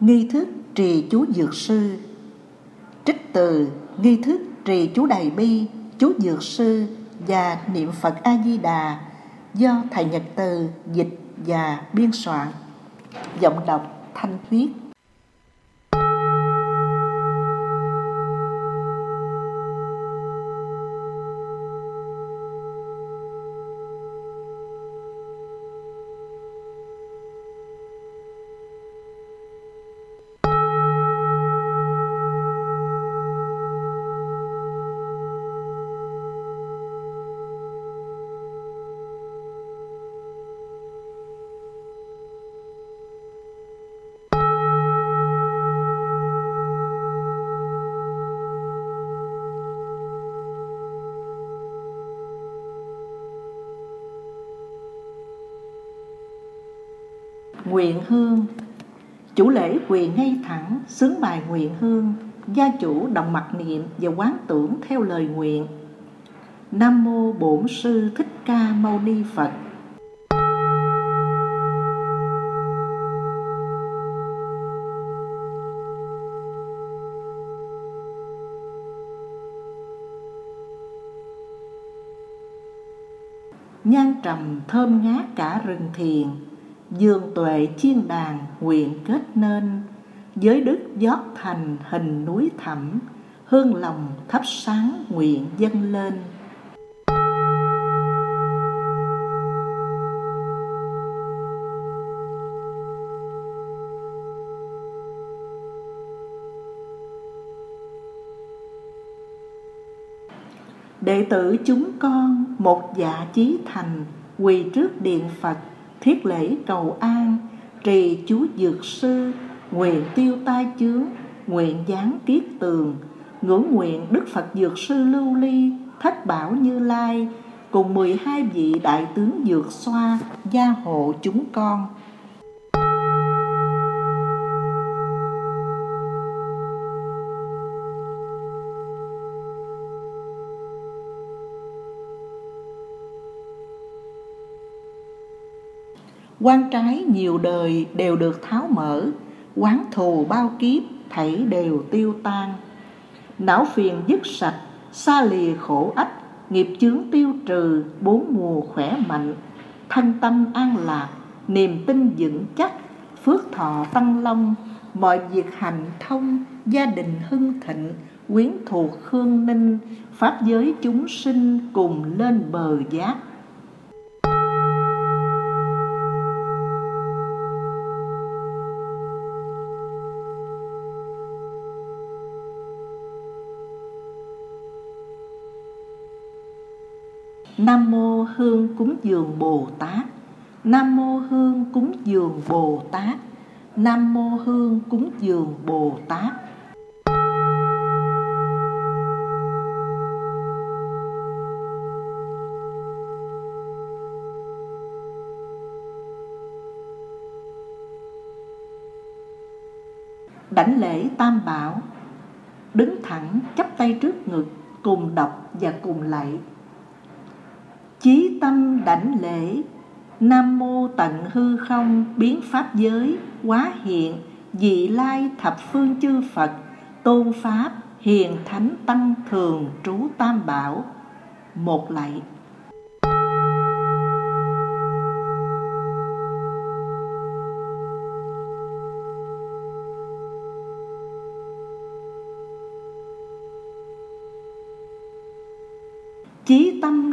Nghi thức trì chú Dược Sư Trích từ nghi thức trì chú Đại Bi, chú Dược Sư và niệm Phật A-di-đà do Thầy Nhật Từ dịch và biên soạn. Giọng đọc Thanh Thuyết Nguyện hương. Chủ lễ quỳ ngay thẳng, xướng bài nguyện hương. Gia chủ đồng mặt niệm và quán tưởng theo lời nguyện. Nam Mô Bổn Sư Thích Ca Mâu Ni Phật. Nhan trầm thơm ngát cả rừng thiền. Dương tuệ chiên đàn nguyện kết nên. Giới đức giót thành hình núi thẳm, Hương lòng thắp sáng nguyện dâng lên. Đệ tử chúng con một dạ chí thành, Quỳ trước điện Phật thiết lễ cầu an, trì chú dược sư, nguyện tiêu tai chướng, nguyện giáng kiết tường, ngưỡng nguyện đức phật dược sư lưu ly thất bảo như lai, cùng 12 vị đại tướng dược xoa gia hộ chúng con. Quan trái nhiều đời đều được tháo mở, quán thù bao kiếp thảy đều tiêu tan. Não phiền dứt sạch, xa lìa khổ ách, nghiệp chướng tiêu trừ, bốn mùa khỏe mạnh. Thân tâm an lạc, niềm tin vững chắc, phước thọ tăng long. Mọi việc hành thông, gia đình hưng thịnh, quyến thuộc khương ninh. Pháp giới chúng sinh cùng lên bờ giác. Nam mô Hương cúng dường Bồ Tát. Nam mô Hương cúng dường Bồ Tát. Nam mô Hương cúng dường Bồ Tát. Đảnh lễ Tam Bảo Đứng thẳng, chắp tay trước ngực, Cùng đọc và cùng lạy chí tâm đảnh lễ. Nam mô tận hư không, biến pháp giới, quá hiện, dị lai thập phương chư phật tôn pháp, hiền thánh tăng thường trú tam bảo. Một lạy.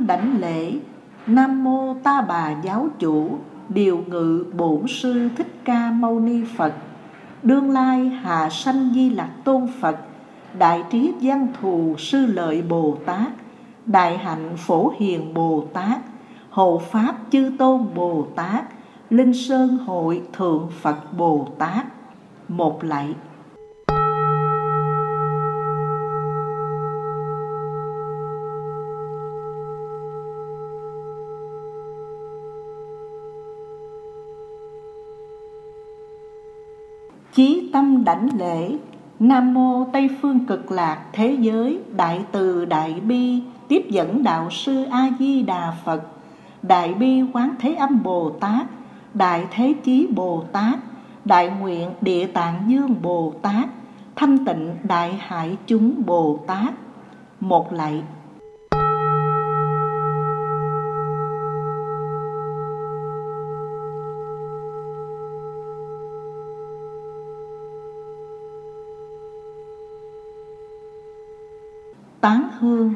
Đảnh lễ. Nam mô ta bà giáo chủ, điều ngự bổn sư thích ca mâu ni phật. Đương lai hạ sanh di lạc tôn phật, đại trí văn thù sư lợi bồ tát, đại hạnh phổ hiền bồ tát, hộ pháp chư tôn bồ tát, linh sơn hội thượng phật bồ tát. Một lạy. Tâm đảnh lễ. Nam mô tây phương cực lạc thế giới, đại từ đại bi, tiếp dẫn đạo sư a di đà phật, đại bi quán thế âm bồ tát, đại thế chí bồ tát, đại nguyện địa tạng dương bồ tát, thanh tịnh đại hải chúng bồ tát. Một lạy hương.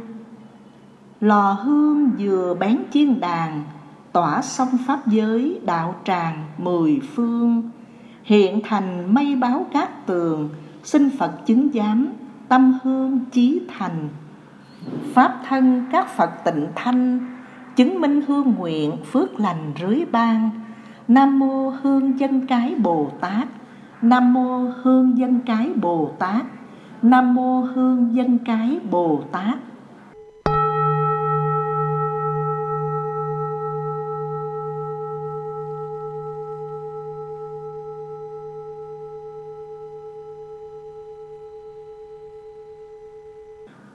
Lò hương vừa bén chiên đàn, tỏa sông pháp giới đạo tràng mười phương. Hiện thành mây báo cát tường, xin phật chứng giám, tâm hương chí thành. Pháp thân các phật tịnh thanh, chứng minh hương nguyện phước lành rưới ban. Nam mô hương dân cái bồ tát, nam mô hương dân cái bồ tát nam mô hương dân cái bồ tát.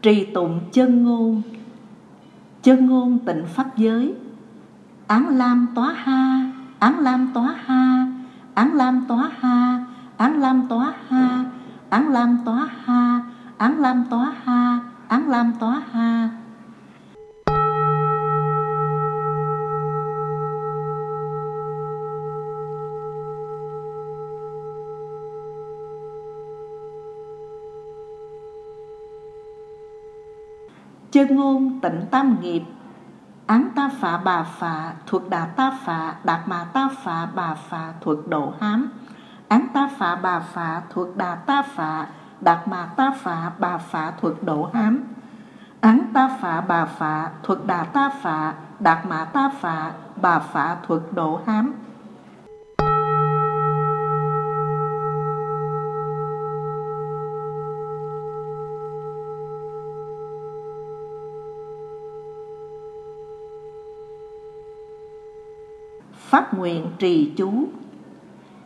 Trì tụng chân ngôn. Chân ngôn tịnh pháp giới. Án lam tóa ha, án lam tóa ha, án lam tóa ha, án lam tóa ha án lam tóa ha án lam tóa ha, án lam tóa ha, án lam tỏa ha. chân ngôn tịnh tam nghiệp, án ta phạ bà phạ, thuộc đà ta phạ, đạt mà ta phạ bà phạ, thuộc độ hám án ta phạ bà phạ thuộc đà ta phạ đạt mà ta phạ bà phạ thuộc độ hám. Án ta phạ bà phạ thuộc đà ta phạ đạt mà ta phạ bà phạ thuộc độ hám. Phát nguyện trì chú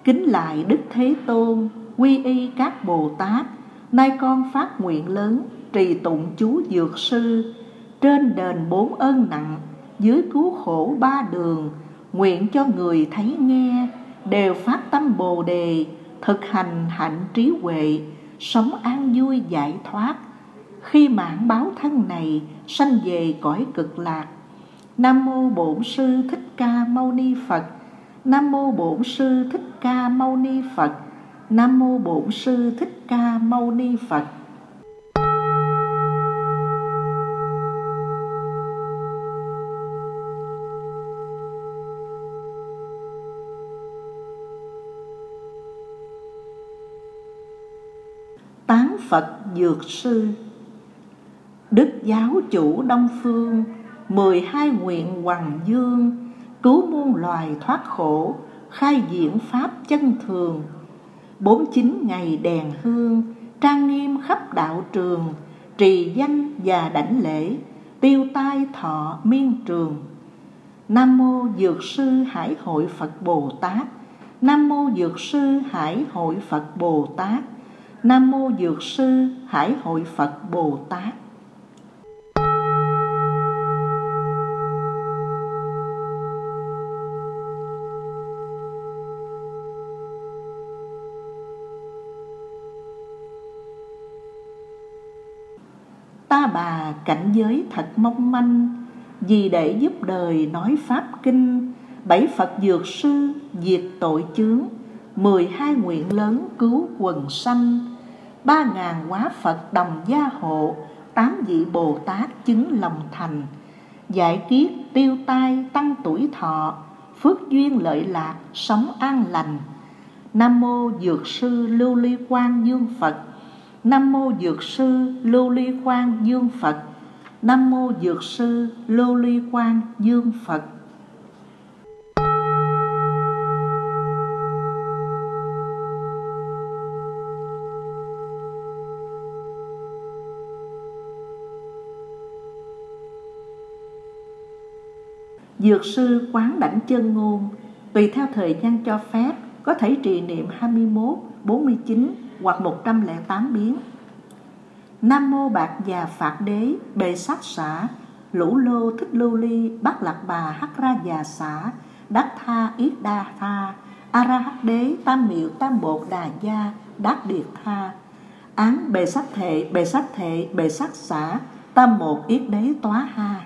kính lại đức thế tôn, quy y các bồ tát, nay con phát nguyện lớn, trì tụng chú dược sư. Trên đền bốn ơn nặng, dưới cứu khổ ba đường, nguyện cho người thấy nghe, đều phát tâm bồ đề, thực hành hạnh trí huệ, sống an vui giải thoát. Khi mãn báo thân này, sanh về cõi cực lạc. Nam mô Bổn sư Thích Ca Mâu Ni Phật. Nam mô Bổn sư Thích Ca Mâu Ni Phật. Nam mô Bổn sư Thích Ca Mâu Ni Phật. Tán Phật Dược Sư Đức Giáo Chủ Đông Phương, mười hai nguyện hoàng dương cứu muôn loài thoát khổ, khai diễn pháp chân thường. Bốn chín ngày đèn hương, trang nghiêm khắp đạo trường, trì danh và đảnh lễ, tiêu tai thọ miên trường. Nam mô dược sư hải hội phật bồ tát. Nam mô dược sư hải hội phật bồ tát. Nam mô dược sư hải hội phật bồ tát. Cảnh giới thật mong manh, vì để giúp đời nói pháp kinh, bảy phật dược sư diệt tội chướng, mười hai nguyện lớn cứu quần sanh, ba ngàn quá phật đồng gia hộ, tám vị bồ tát chứng lòng thành, giải kiết tiêu tai tăng tuổi thọ, phước duyên lợi lạc, sống an lành. Nam mô dược sư lưu ly quang dương phật. Nam mô Dược sư Lưu Ly Quang Dương Phật. Nam mô Dược sư Lưu Ly Quang Dương Phật. Dược sư quán đảnh chân ngôn Tùy theo thời gian cho phép Có thể trì niệm 21, 49 hoặc 108 biến. Nam mô Bạc Già Phạt Đế, Bề Sát Xã, Lũ Lô Thích Lưu Ly, bát Lạc Bà Hắc Ra Già Xã, Đắc Tha Yết Đa Tha, a ra hắc đế tam miệu tam bột đà gia đát điệt tha án bề sát thệ bề sát thệ bề sát xã tam một yết đế tóa ha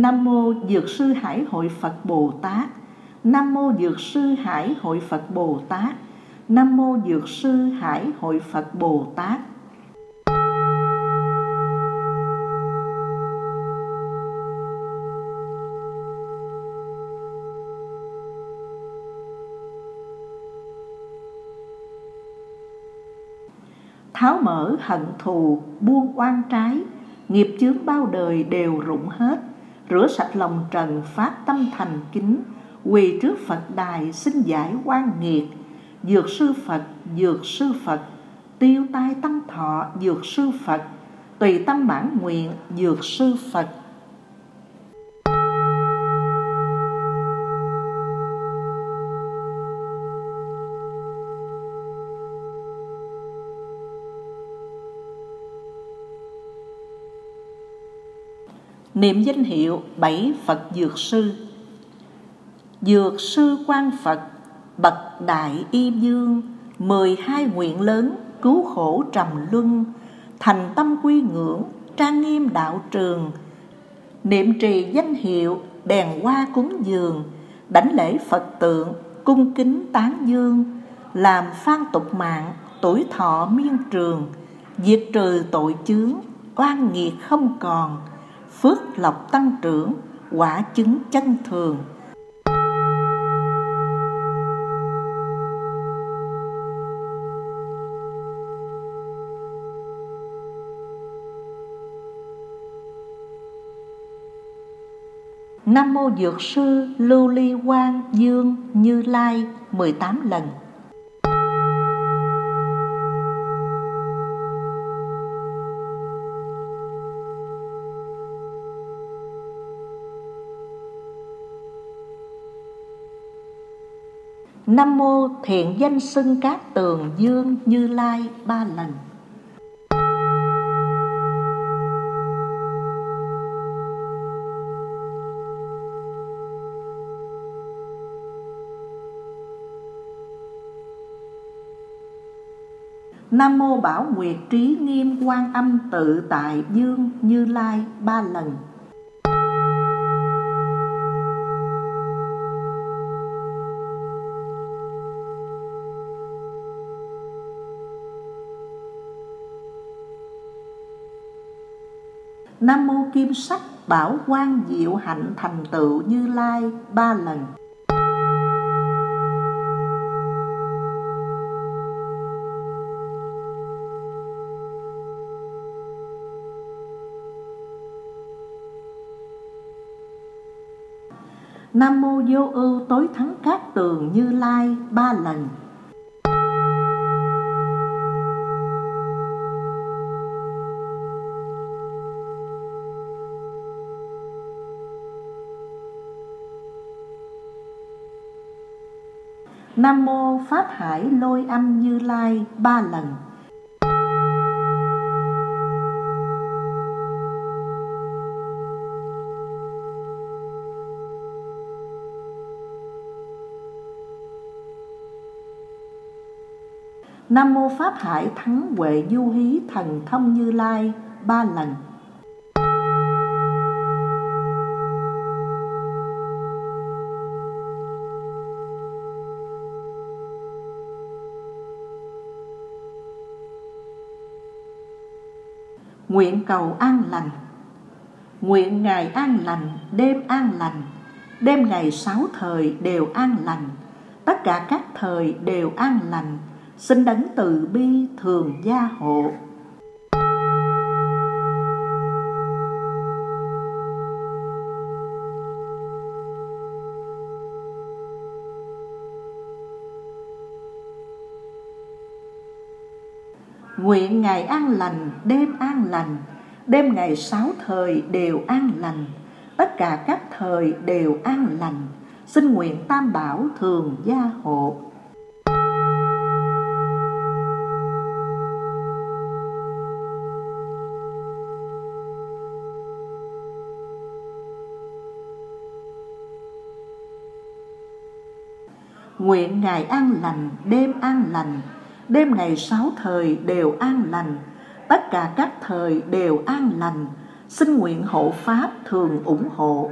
Nam mô Dược sư Hải hội Phật Bồ Tát. Nam mô Dược sư Hải hội Phật Bồ Tát. Nam mô Dược sư Hải hội Phật Bồ Tát. Tháo mở hận thù, buông oan trái, nghiệp chướng bao đời đều rụng hết rửa sạch lòng trần phát tâm thành kính. Quỳ trước phật đài xin giải quan nghiệt. Dược sư phật, dược sư phật. Tiêu tai tăng thọ, dược sư phật. Tùy tâm mãn nguyện, dược sư phật. Niệm danh hiệu bảy Phật Dược Sư. Dược Sư quan Phật, Bậc Đại Y Dương, mười hai nguyện lớn, cứu khổ trầm luân, Thành tâm quy ngưỡng, trang nghiêm đạo trường. Niệm trì danh hiệu đèn hoa cúng dường, Đảnh lễ Phật tượng, cung kính tán dương, Làm phan tục mạng, tuổi thọ miên trường, Diệt trừ tội chướng, oan nghiệt không còn phước lộc tăng trưởng, quả chứng chân thường. Nam mô Dược sư Lưu Ly Quang Dương Như Lai 18 lần. Nam mô thiện danh xưng cát tường dương như lai ba lần. Nam mô Bảo Nguyệt Trí Nghiêm Quan Âm Tự Tại Dương Như Lai ba lần. Nam mô Kim Sắc Bảo Quang Diệu Hạnh Thành Tựu Như Lai ba lần. Nam mô Vô Ưu Tối Thắng Cát Tường Như Lai ba lần. Nam mô Pháp Hải Lôi Âm Như Lai, ba lần. Nam mô Pháp Hải Thắng Huệ Du Hí Thần Thông Như Lai, ba lần. Nguyện cầu an lành. Nguyện ngày an lành, đêm an lành. Đêm ngày sáu thời đều an lành. Tất cả các thời đều an lành. Xin đấng từ bi thường gia hộ. nguyện ngày an lành, đêm an lành. Đêm ngày sáu thời đều an lành. Tất cả các thời đều an lành. Xin nguyện tam bảo thường gia hộ. Nguyện ngày an lành, đêm an lành đêm ngày sáu thời đều an lành, tất cả các thời đều an lành, xin nguyện hộ Pháp thường ủng hộ.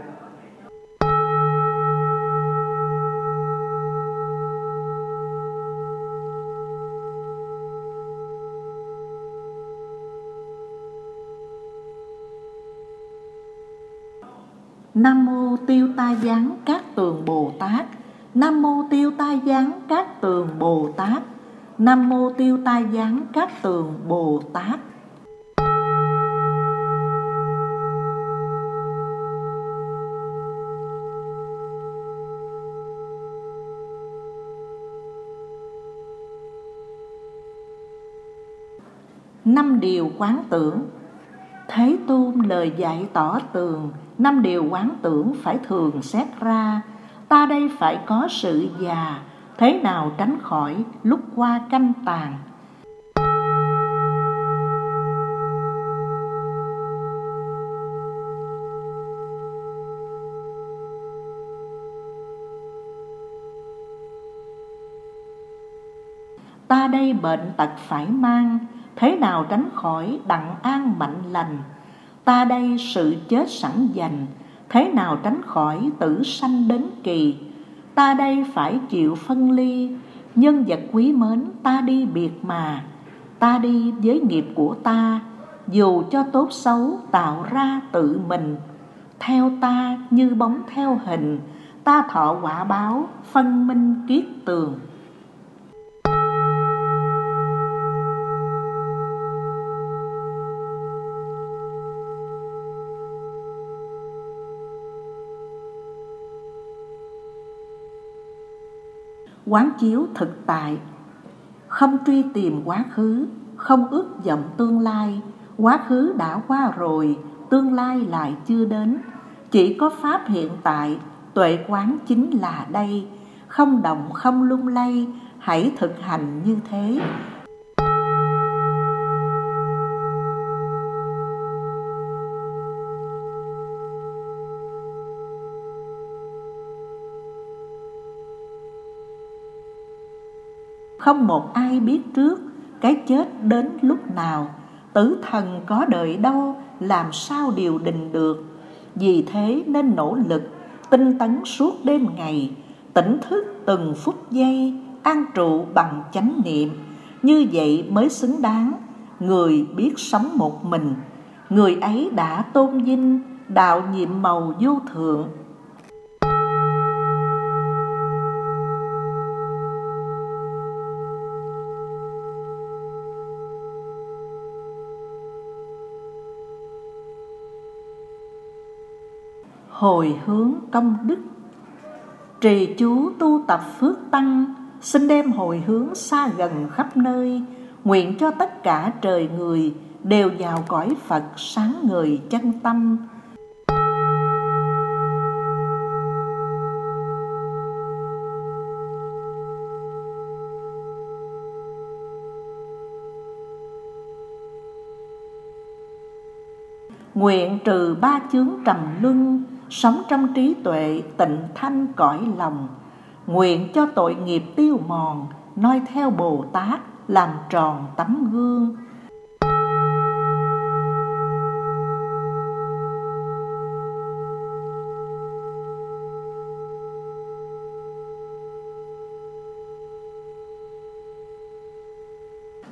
Nam mô Tiêu tai Giáng Các Tường Bồ Tát. Nam mô Tiêu tai Giáng Các Tường Bồ Tát. Nam mô Tiêu tai gián Các Tường Bồ Tát. Năm điều quán tưởng Thế Tôn lời dạy tỏ tường, năm điều quán tưởng phải thường xét ra ta đây phải có sự già thế nào tránh khỏi lúc qua canh tàn? Ta đây bệnh tật phải mang, thế nào tránh khỏi đặng an mạnh lành? Ta đây sự chết sẵn dành, thế nào tránh khỏi tử sanh đến kỳ? Ta đây phải chịu phân ly. Nhân vật quý mến, ta đi biệt mà. Ta đi với nghiệp của ta, dù cho tốt xấu tạo ra tự mình. Theo ta như bóng theo hình, ta thọ quả báo, phân minh kiết tường. Quán chiếu thực tại, không truy tìm quá khứ, không ước vọng tương lai. Quá khứ đã qua rồi, tương lai lại chưa đến. Chỉ có pháp hiện tại, tuệ quán chính là đây. Không động, không lung lay, hãy thực hành như thế. Không một ai biết trước cái chết đến lúc nào. Tử thần có đợi đâu, làm sao điều đình được? Vì thế nên nỗ lực, tinh tấn suốt đêm ngày, tỉnh thức từng phút giây, an trụ bằng chánh niệm. Như vậy mới xứng đáng, người biết sống một mình. Người ấy đã tôn vinh đạo nhiệm màu vô thượng. Hồi hướng công đức. Trì chú tu tập phước tăng, xin đem hồi hướng xa gần khắp nơi, nguyện cho tất cả trời người đều vào cõi phật sáng người chân tâm. Nguyện trừ ba chướng trầm luân sống trong trí tuệ, tịnh thanh, cõi lòng. Nguyện cho tội nghiệp tiêu mòn, noi theo bồ tát, làm tròn tấm gương.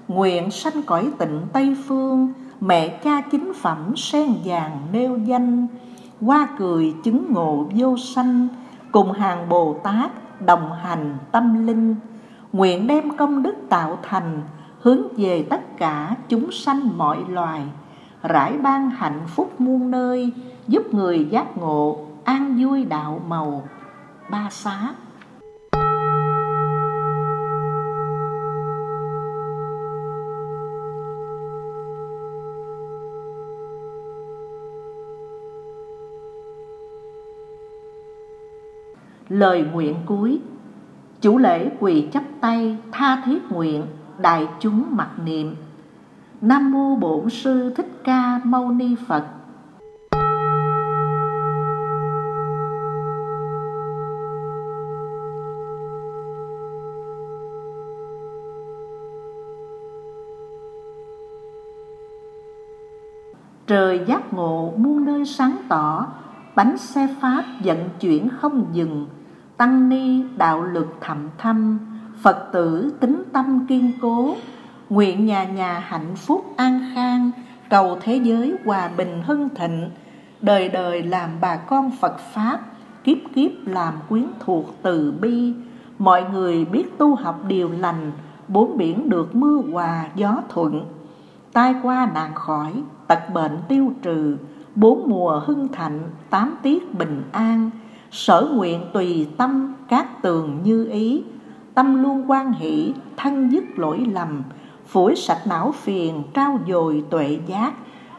Nguyện sanh cõi tịnh tây phương, mẹ cha chính phẩm sen vàng nêu danh qua cười chứng ngộ vô sanh, cùng hàng bồ tát đồng hành tâm linh. Nguyện đem công đức tạo thành, hướng về tất cả chúng sanh mọi loài. Rải ban hạnh phúc muôn nơi, giúp người giác ngộ an vui đạo màu. Ba xá lời nguyện cuối. Chủ lễ quỳ chắp tay, tha thiết nguyện, đại chúng mặc niệm. Nam mô bổn sư thích ca mâu ni phật. Trời giác ngộ muôn nơi sáng tỏ, bánh xe pháp vận chuyển không dừng. Tăng ni đạo lực thầm thâm, Phật tử tính tâm kiên cố. Nguyện nhà nhà hạnh phúc an khang, Cầu thế giới hòa bình hưng thịnh. Đời đời làm bà con Phật Pháp, Kiếp kiếp làm quyến thuộc từ bi. Mọi người biết tu học điều lành, Bốn biển được mưa hòa gió thuận. Tai qua nạn khỏi, Tật bệnh tiêu trừ, Bốn mùa hưng thạnh, Tám tiết bình an. Sở nguyện tùy tâm Các tường như ý. Tâm luôn quan hỷ, Thân dứt lỗi lầm. Phủi sạch não phiền, Trao dồi tuệ giác.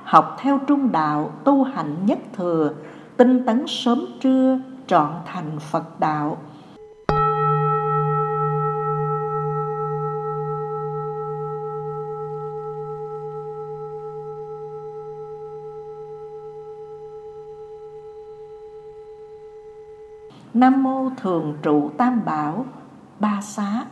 Học theo trung đạo, Tu hành nhất thừa. Tinh tấn sớm trưa, Trọn thành Phật đạo. Nam mô Thường trụ Tam Bảo, Ba Xá.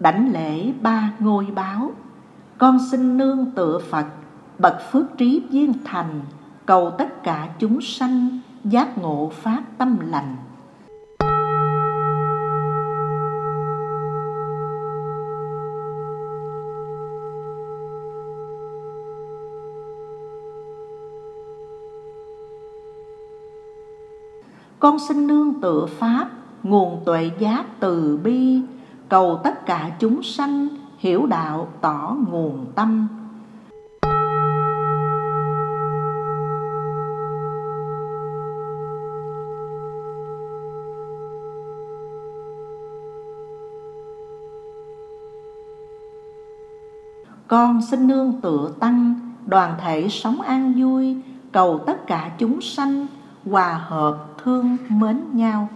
Đảnh lễ ba ngôi báo. Con xin nương tựa Phật, Bậc phước trí viên thành, Cầu tất cả chúng sanh Giác ngộ phát tâm lành. Con xin nương tựa pháp, nguồn tuệ giác từ bi, cầu tất cả chúng sanh hiểu đạo tỏ nguồn tâm. Con xin nương tựa tăng, đoàn thể sống an vui, cầu tất cả chúng sanh hòa hợp thương mến nhau.